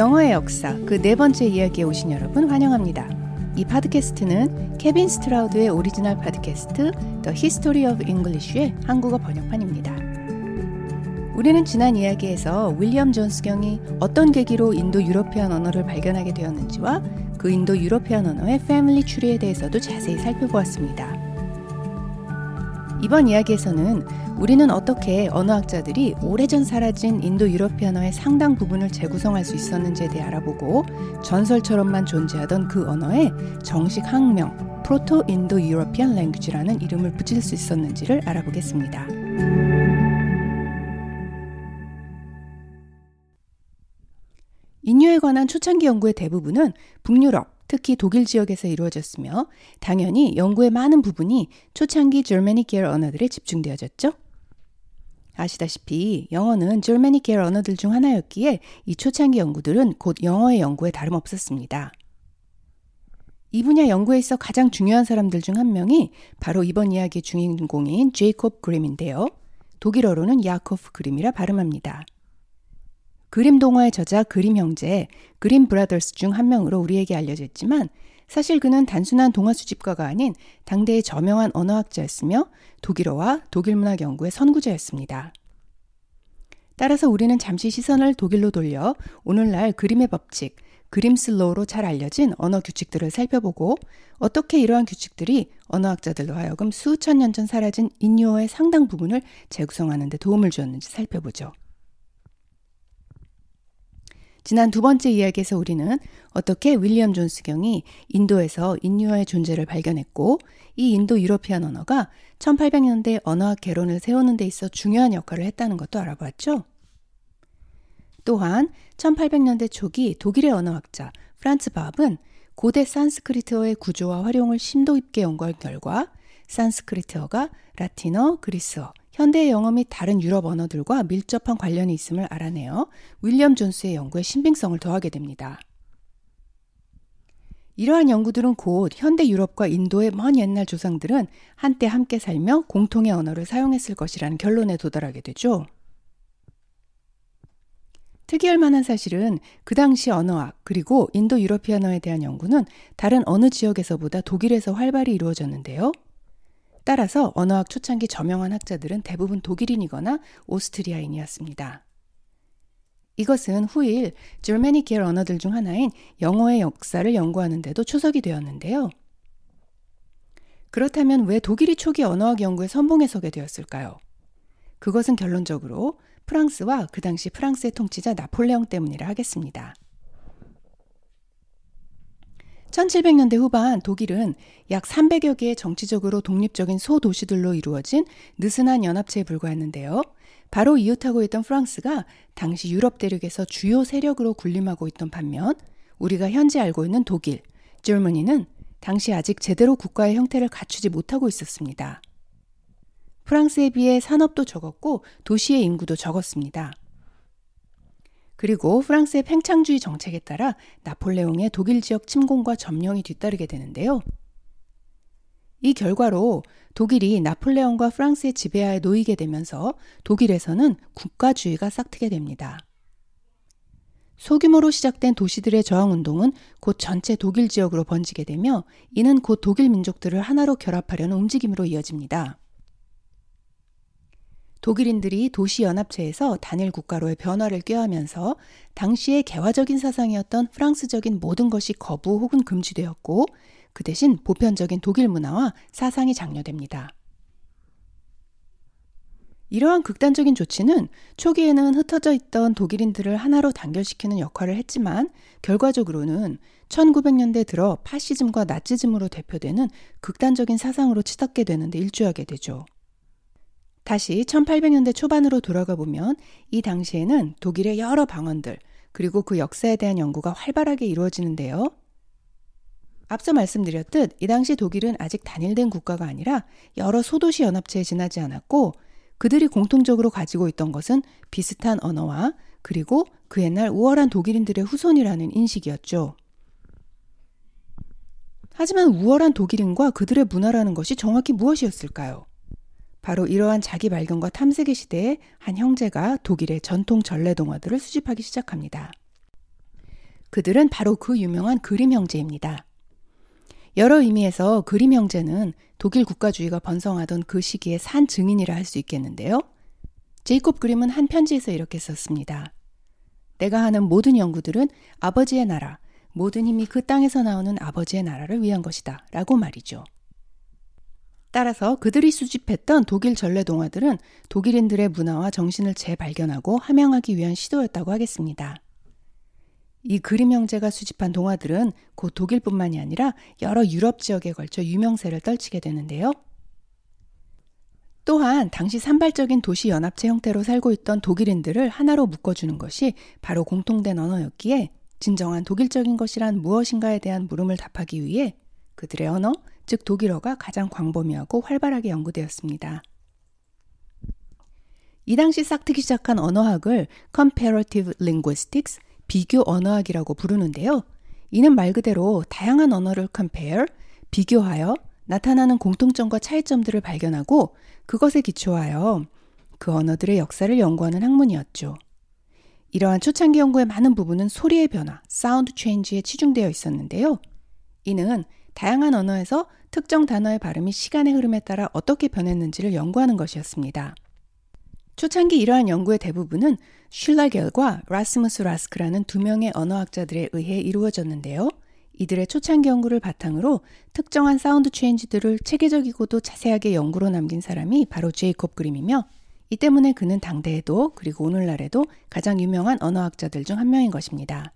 영어의 역사 그 네 번째 이야기에 오신 여러분 환영합니다. 이 팟캐스트는 케빈 스트라우드의 오리지널 팟캐스트 The History of English의 한국어 번역판입니다. 우리는 지난 이야기에서 윌리엄 존스경이 어떤 계기로 Indo-European 언어를 발견하게 되었는지와 그 Indo-European 언어의 family tree에 대해서도 자세히 살펴보았습니다. 이번 이야기에서는 우리는 어떻게 언어학자들이 오래전 사라진 Indo-European어의 상당 부분을 재구성할 수 있었는지에 대해 알아보고 전설처럼만 존재하던 그 언어에 정식 학명 프로토 인도 유러피안 랭귀지라는 이름을 붙일 수 있었는지를 알아보겠습니다. 인유에 관한 초창기 연구의 대부분은 북유럽, 특히 독일 지역에서 이루어졌으며 당연히 연구의 많은 부분이 초창기 절메닉 계열 언어들에 집중되어졌죠. 아시다시피 영어는 절메닉 계열 언어들 중 하나였기에 이 초창기 연구들은 곧 영어의 연구에 다름없었습니다. 이 분야 연구에 있어 가장 중요한 사람들 중 한 명이 바로 이번 이야기의 주인공인 제이콥 그림인데요. 독일어로는 야코프 그림이라 발음합니다. 그림 동화의 저자 그림 형제, 그림 브라더스 중 한 명으로 우리에게 알려져 있지만 사실 그는 단순한 동화 수집가가 아닌 당대의 저명한 언어학자였으며 독일어와 독일 문학 연구의 선구자였습니다. 따라서 우리는 잠시 시선을 독일로 돌려 오늘날 그림의 법칙, Grimm's Law로 잘 알려진 언어 규칙들을 살펴보고 어떻게 이러한 규칙들이 언어학자들로 하여금 수천 년 전 사라진 인유어의 상당 부분을 재구성하는 데 도움을 주었는지 살펴보죠. 지난 두 번째 이야기에서 우리는 어떻게 윌리엄 존스 경이 인도에서 인유어의 존재를 발견했고 이 인도 European 언어가 1800년대 언어학 개론을 세우는 데 있어 중요한 역할을 했다는 것도 알아보았죠. 또한 1800년대 초기 독일의 언어학자 프란츠 밥은 고대 산스크리트어의 구조와 활용을 심도 있게 연구한 결과 산스크리트어가 라틴어, 그리스어, 현대의 영어 및 다른 유럽 언어들과 밀접한 관련이 있음을 알아내어 윌리엄 존스의 연구에 신빙성을 더하게 됩니다. 이러한 연구들은 곧 현대 유럽과 인도의 먼 옛날 조상들은 한때 함께 살며 공통의 언어를 사용했을 것이라는 결론에 도달하게 되죠. 특이할 만한 사실은 그 당시 언어학 그리고 인도 유러피아어에 대한 연구는 다른 어느 지역에서보다 독일에서 활발히 이루어졌는데요. 따라서 언어학 초창기 저명한 학자들은 대부분 독일인이거나 오스트리아인이었습니다. 이것은 후일 줄메닉 계열 언어들 중 하나인 영어의 역사를 연구하는데도 초석이 되었는데요. 그렇다면 왜 독일이 초기 언어학 연구에 선봉에 서게 되었을까요? 그것은 결론적으로 프랑스와 그 당시 프랑스의 통치자 나폴레옹 때문이라 하겠습니다. 1700년대 후반 독일은 약 300여 개의 정치적으로 독립적인 소도시들로 이루어진 느슨한 연합체에 불과했는데요. 바로 이웃하고 있던 프랑스가 당시 유럽 대륙에서 주요 세력으로 군림하고 있던 반면 우리가 현재 알고 있는 독일, germany는 당시 아직 제대로 국가의 형태를 갖추지 못하고 있었습니다. 프랑스에 비해 산업도 적었고 도시의 인구도 적었습니다. 그리고 프랑스의 팽창주의 정책에 따라 나폴레옹의 독일 지역 침공과 점령이 뒤따르게 되는데요. 이 결과로 독일이 나폴레옹과 프랑스의 지배하에 놓이게 되면서 독일에서는 국가주의가 싹트게 됩니다. 소규모로 시작된 도시들의 저항 운동은 곧 전체 독일 지역으로 번지게 되며 이는 곧 독일 민족들을 하나로 결합하려는 움직임으로 이어집니다. 독일인들이 도시연합체에서 단일 국가로의 변화를 꾀하면서 당시의 개화적인 사상이었던 프랑스적인 모든 것이 거부 혹은 금지되었고 그 대신 보편적인 독일 문화와 사상이 장려됩니다. 이러한 극단적인 조치는 초기에는 흩어져 있던 독일인들을 하나로 단결시키는 역할을 했지만 결과적으로는 1900년대 들어 파시즘과 나치즘으로 대표되는 극단적인 사상으로 치닫게 되는데 일조하게 되죠. 다시 1800년대 초반으로 돌아가 보면 이 당시에는 독일의 여러 방언들, 그리고 그 역사에 대한 연구가 활발하게 이루어지는데요. 앞서 말씀드렸듯 이 당시 독일은 아직 단일된 국가가 아니라 여러 소도시 연합체에 지나지 않았고 그들이 공통적으로 가지고 있던 것은 비슷한 언어와 그리고 그 옛날 우월한 독일인들의 후손이라는 인식이었죠. 하지만 우월한 독일인과 그들의 문화라는 것이 정확히 무엇이었을까요? 바로 이러한 자기 발견과 탐색의 시대에 한 형제가 독일의 전통 전래 동화들을 수집하기 시작합니다. 그들은 바로 그 유명한 그림 형제입니다. 여러 의미에서 그림 형제는 독일 국가주의가 번성하던 그 시기의 산 증인이라 할 수 있겠는데요. 제이콥 그림은 한 편지에서 이렇게 썼습니다. 내가 하는 모든 연구들은 아버지의 나라, 모든 힘이 그 땅에서 나오는 아버지의 나라를 위한 것이다. 라고 말이죠. 따라서 그들이 수집했던 독일 전래 동화들은 독일인들의 문화와 정신을 재발견하고 함양하기 위한 시도였다고 하겠습니다. 이 그림 형제가 수집한 동화들은 곧 독일뿐만이 아니라 여러 유럽 지역에 걸쳐 유명세를 떨치게 되는데요. 또한 당시 산발적인 도시 연합체 형태로 살고 있던 독일인들을 하나로 묶어주는 것이 바로 공통된 언어였기에 진정한 독일적인 것이란 무엇인가에 대한 물음을 답하기 위해 그들의 언어, 즉 독일어가 가장 광범위하고 활발하게 연구되었습니다. 이 당시 싹트기 시작한 언어학을 Comparative Linguistics, 비교 언어학이라고 부르는데요. 이는 말 그대로 다양한 언어를 compare, 비교하여 나타나는 공통점과 차이점들을 발견하고 그것에 기초하여 그 언어들의 역사를 연구하는 학문이었죠. 이러한 초창기 연구의 많은 부분은 소리의 변화, sound change에 치중되어 있었는데요. 이는 다양한 언어에서 특정 단어의 발음이 시간의 흐름에 따라 어떻게 변했는지를 연구하는 것이었습니다. 초창기 이러한 연구의 대부분은 슐레겔과 라스무스 라스크라는 두 명의 언어학자들에 의해 이루어졌는데요. 이들의 초창기 연구를 바탕으로 특정한 sound change들을 체계적이고도 자세하게 연구로 남긴 사람이 바로 제이콥 그림이며 이 때문에 그는 당대에도 그리고 오늘날에도 가장 유명한 언어학자들 중 한 명인 것입니다.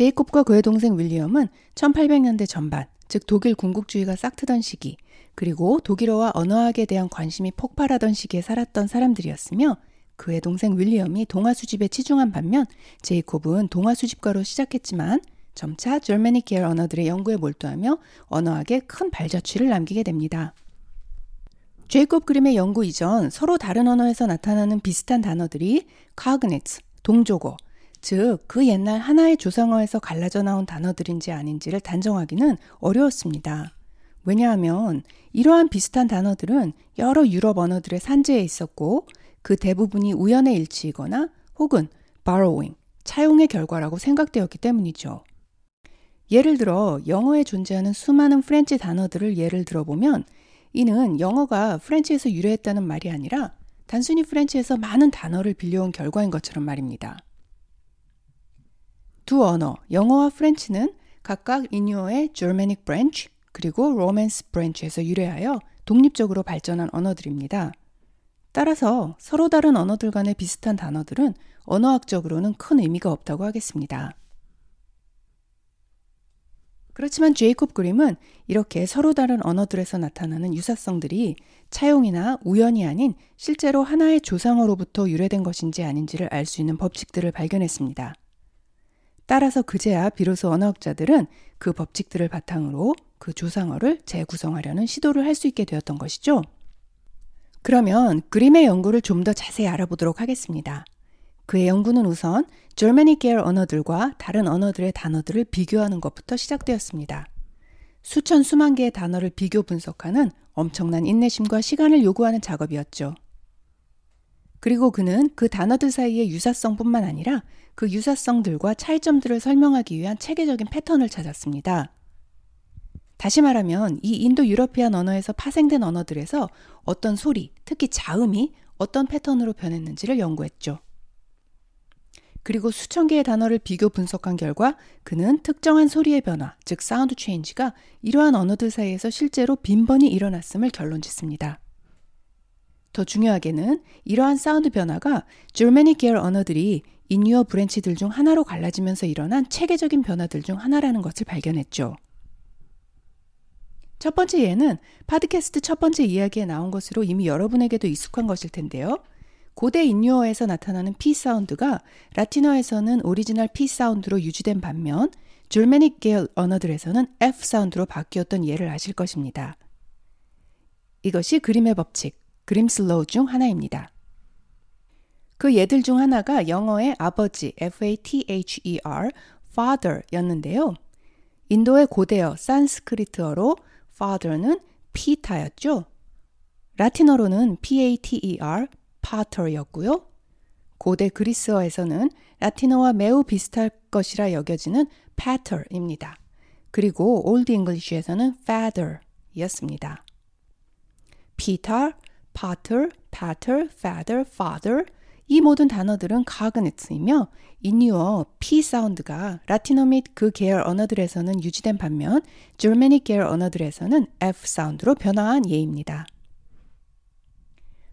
제이콥과 그의 동생 윌리엄은 1800년대 전반, 즉 독일 군국주의가 싹트던 시기, 그리고 독일어와 언어학에 대한 관심이 폭발하던 시기에 살았던 사람들이었으며 그의 동생 윌리엄이 동화 수집에 치중한 반면 제이콥은 동화 수집가로 시작했지만 점차 절메닉 계열 언어들의 연구에 몰두하며 언어학에 큰 발자취를 남기게 됩니다. 제이콥 그림의 연구 이전 서로 다른 언어에서 나타나는 비슷한 단어들이 cognate, 동조고, 즉, 그 옛날 하나의 조상어에서 갈라져 나온 단어들인지 아닌지를 단정하기는 어려웠습니다. 왜냐하면 이러한 비슷한 단어들은 여러 유럽 언어들의 산재해 있었고 그 대부분이 우연의 일치이거나 혹은 borrowing, 차용의 결과라고 생각되었기 때문이죠. 예를 들어 영어에 존재하는 수많은 French 단어들을 예를 들어보면 이는 영어가 French에서 유래했다는 말이 아니라 단순히 French에서 많은 단어를 빌려온 결과인 것처럼 말입니다. 두 언어, 영어와 프렌치는 각각 인유어의 Germanic branch 그리고 Romance branch에서 유래하여 독립적으로 발전한 언어들입니다. 따라서 서로 다른 언어들 간의 비슷한 단어들은 언어학적으로는 큰 의미가 없다고 하겠습니다. 그렇지만 제이콥 그림은 이렇게 서로 다른 언어들에서 나타나는 유사성들이 차용이나 우연이 아닌 실제로 하나의 조상어로부터 유래된 것인지 아닌지를 알 수 있는 법칙들을 발견했습니다. 따라서 그제야 비로소 언어학자들은 그 법칙들을 바탕으로 그 조상어를 재구성하려는 시도를 할 수 있게 되었던 것이죠. 그러면 그림의 연구를 좀 더 자세히 알아보도록 하겠습니다. 그의 연구는 우선 절메니 계열 언어들과 다른 언어들의 단어들을 비교하는 것부터 시작되었습니다. 수천 수만 개의 단어를 비교 분석하는 엄청난 인내심과 시간을 요구하는 작업이었죠. 그리고 그는 그 단어들 사이의 유사성뿐만 아니라 그 유사성들과 차이점들을 설명하기 위한 체계적인 패턴을 찾았습니다. 다시 말하면 이 인도 European 언어에서 파생된 언어들에서 어떤 소리, 특히 자음이 어떤 패턴으로 변했는지를 연구했죠. 그리고 수천 개의 단어를 비교 분석한 결과 그는 특정한 소리의 변화, 즉 sound change가 이러한 언어들 사이에서 실제로 빈번히 일어났음을 결론 짓습니다. 더 중요하게는 이러한 사운드 변화가 Germanic 계열 언어들이 인유어 branch들 중 하나로 갈라지면서 일어난 체계적인 변화들 중 하나라는 것을 발견했죠. 첫 번째 예는 팟캐스트 첫 번째 이야기에 나온 것으로 이미 여러분에게도 익숙한 것일 텐데요. 고대 인유어에서 나타나는 P sound가 라틴어에서는 오리지널 P sound로 유지된 반면 Germanic 계열 언어들에서는 F sound로 바뀌었던 예를 아실 것입니다. 이것이 그림의 법칙, Grimm's Law 중 하나입니다. 그 예들 중 하나가 영어의 아버지, F-A-T-H-E-R, father 였는데요. 인도의 고대어, 산스크리트어로 father는 pita였죠. 라틴어로는 P-A-T-E-R, pater였고요. 고대 그리스어에서는 라틴어와 매우 비슷할 것이라 여겨지는 pater입니다. 그리고 Old English에서는 fæder이었습니다. Pita, Pater, Pater, Fæder, Father 이 모든 단어들은 cognates이며 인유어 P sound가 라틴어 및 그 계열 언어들에서는 유지된 반면 Germanic 계열 언어들에서는 F sound로 변화한 예입니다.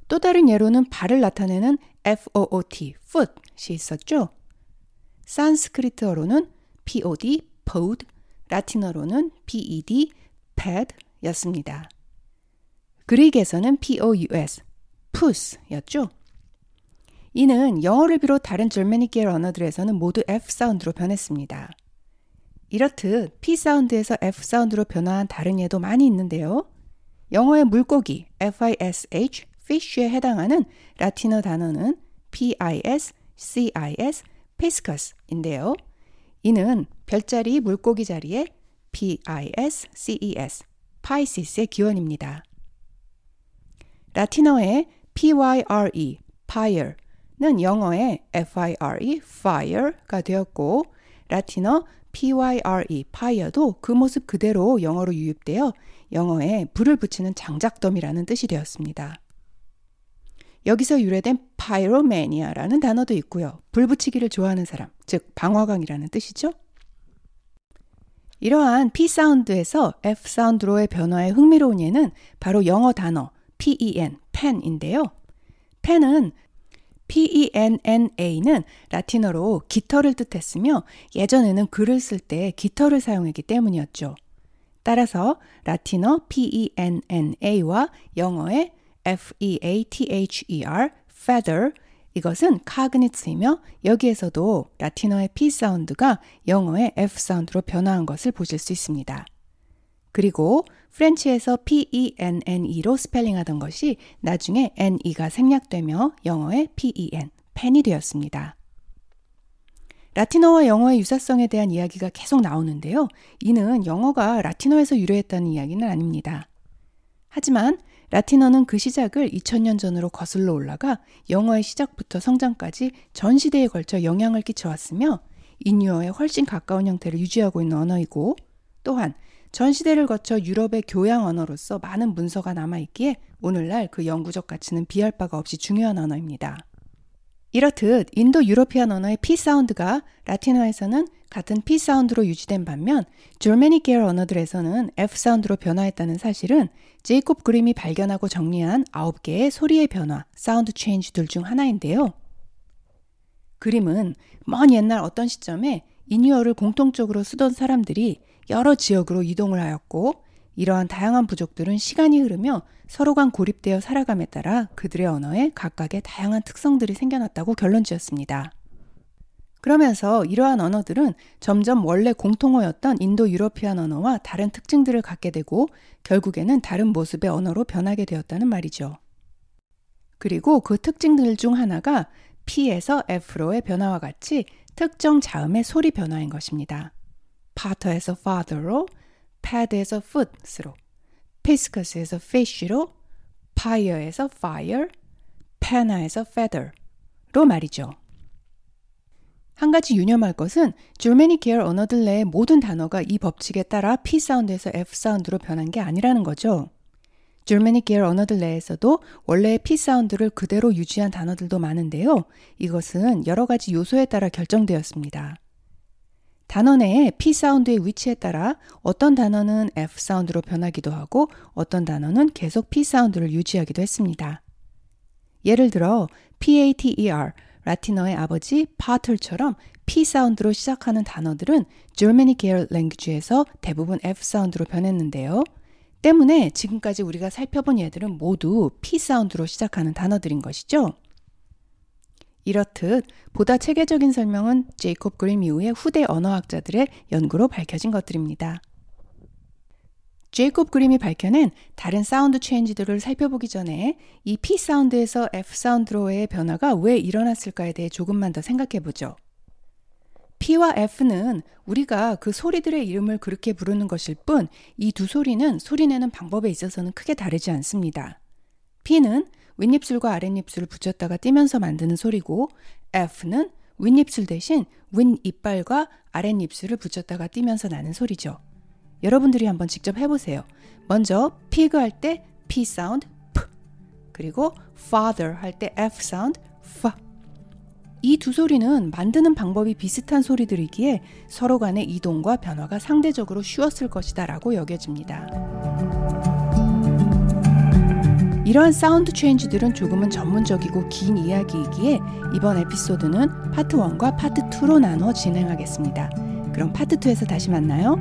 또 다른 예로는 발을 나타내는 FOOT, foot이 있었죠. 산스크리트어로는 POD, pod, 라틴어로는 PED, ped였습니다. 그릭에서는 POUS, pus였죠. 이는 영어를 비롯 다른 절메닉 계열 언어들에서는 모두 F 사운드로 변했습니다. 이렇듯 P 사운드에서 F 사운드로 변화한 다른 예도 많이 있는데요. 영어의 물고기 FISH, fish에 해당하는 라틴어 단어는 PIS, CIS, piscus인데요. 이는 별자리 물고기 자리에 PIS, CES, Pisces의 기원입니다. 라틴어의 PYRE, fire는 영어의 FIRE, fire가 되었고 라틴어 PYRE, fire도 그 모습 그대로 영어로 유입되어 영어에 불을 붙이는 장작덤이라는 뜻이 되었습니다. 여기서 유래된 pyromania라는 단어도 있고요. 불 붙이기를 좋아하는 사람, 즉 방화광이라는 뜻이죠. 이러한 P 사운드에서 F 사운드로의 변화의 흥미로운 예는 바로 영어 단어 pen, pen인데요. pen은 penna는 라틴어로 깃털을 뜻했으며 예전에는 글을 쓸 때 깃털을 사용했기 때문이었죠. 따라서 라틴어 penna와 영어의 feather, feather 이것은 cognates이며 여기에서도 라틴어의 P sound가 영어의 F sound로 변화한 것을 보실 수 있습니다. 그리고 French에서 P-E-N-N-E로 스펠링하던 것이 나중에 N-E가 생략되며 영어의 P-E-N, 펜이 되었습니다. 라틴어와 영어의 유사성에 대한 이야기가 계속 나오는데요. 이는 영어가 라틴어에서 유래했다는 이야기는 아닙니다. 하지만 라틴어는 그 시작을 2000년 전으로 거슬러 올라가 영어의 시작부터 성장까지 전 시대에 걸쳐 영향을 끼쳐왔으며 인유어에 훨씬 가까운 형태를 유지하고 있는 언어이고 또한 전 시대를 거쳐 유럽의 교양 언어로서 많은 문서가 남아있기에 오늘날 그 영구적 가치는 비할 바가 없이 중요한 언어입니다. 이렇듯 인도 European 언어의 P sound가 라틴어에서는 같은 P sound로 유지된 반면 Germanic 계열 언어들에서는 F sound로 변화했다는 사실은 제이콥 그림이 발견하고 정리한 9개의 소리의 변화, sound change들 중 하나인데요. 그림은 먼 옛날 어떤 시점에 인유어를 공통적으로 쓰던 사람들이 여러 지역으로 이동을 하였고 이러한 다양한 부족들은 시간이 흐르며 서로 간 고립되어 살아감에 따라 그들의 언어에 각각의 다양한 특성들이 생겨났다고 결론 지었습니다. 그러면서 이러한 언어들은 점점 원래 공통어였던 인도 유러피안 언어와 다른 특징들을 갖게 되고 결국에는 다른 모습의 언어로 변하게 되었다는 말이죠. 그리고 그 특징들 중 하나가 P에서 F로의 변화와 같이 특정 자음의 소리 변화인 것입니다. 파터에서 father로, pad에서 foot로, piscus에서 fish로, fire에서 fire, pena에서 feather로 말이죠. 한 가지 유념할 것은 줄메니 계열 언어들 내의 모든 단어가 이 법칙에 따라 P 사운드에서 F 사운드로 변한 게 아니라는 거죠. 줄메니 계열 언어들 내에서도 원래의 P 사운드를 그대로 유지한 단어들도 많은데요. 이것은 여러 가지 요소에 따라 결정되었습니다. 단어 내의 P 사운드의 위치에 따라 어떤 단어는 F 사운드로 변하기도 하고 어떤 단어는 계속 P 사운드를 유지하기도 했습니다. 예를 들어 PATER 라틴어의 아버지 파틀처럼 P 사운드로 시작하는 단어들은 Germany 계열 랭귀지에서 대부분 F sound로 변했는데요. 때문에 지금까지 우리가 살펴본 예들은 모두 P sound로 시작하는 단어들인 것이죠. 이렇듯 보다 체계적인 설명은 제이콥 그림 이후의 후대 언어학자들의 연구로 밝혀진 것들입니다. 제이콥 그림이 밝혀낸 다른 sound change들을 살펴보기 전에 이 P 사운드에서 F 사운드로의 변화가 왜 일어났을까에 대해 조금만 더 생각해 보죠. P와 F는 우리가 그 소리들의 이름을 그렇게 부르는 것일 뿐 이 두 소리는 소리내는 방법에 있어서는 크게 다르지 않습니다. P는 윗입술과 아랫입술을 붙였다가 띄면서 만드는 소리고 F는 윗입술 대신 윗이빨과 아랫입술을 붙였다가 띄면서 나는 소리죠. 여러분들이 한번 직접 해보세요. 먼저 pig 할때 p sound p 그리고 father 할 때 f sound f 이두 소리는 만드는 방법이 비슷한 소리들이기에 서로 간의 이동과 변화가 상대적으로 쉬웠을 것이다 라고 여겨집니다. 이러한 sound change들은 조금은 전문적이고 긴 이야기이기에 이번 에피소드는 파트 1과 파트 2로 나눠 진행하겠습니다. 그럼 파트 2에서 다시 만나요.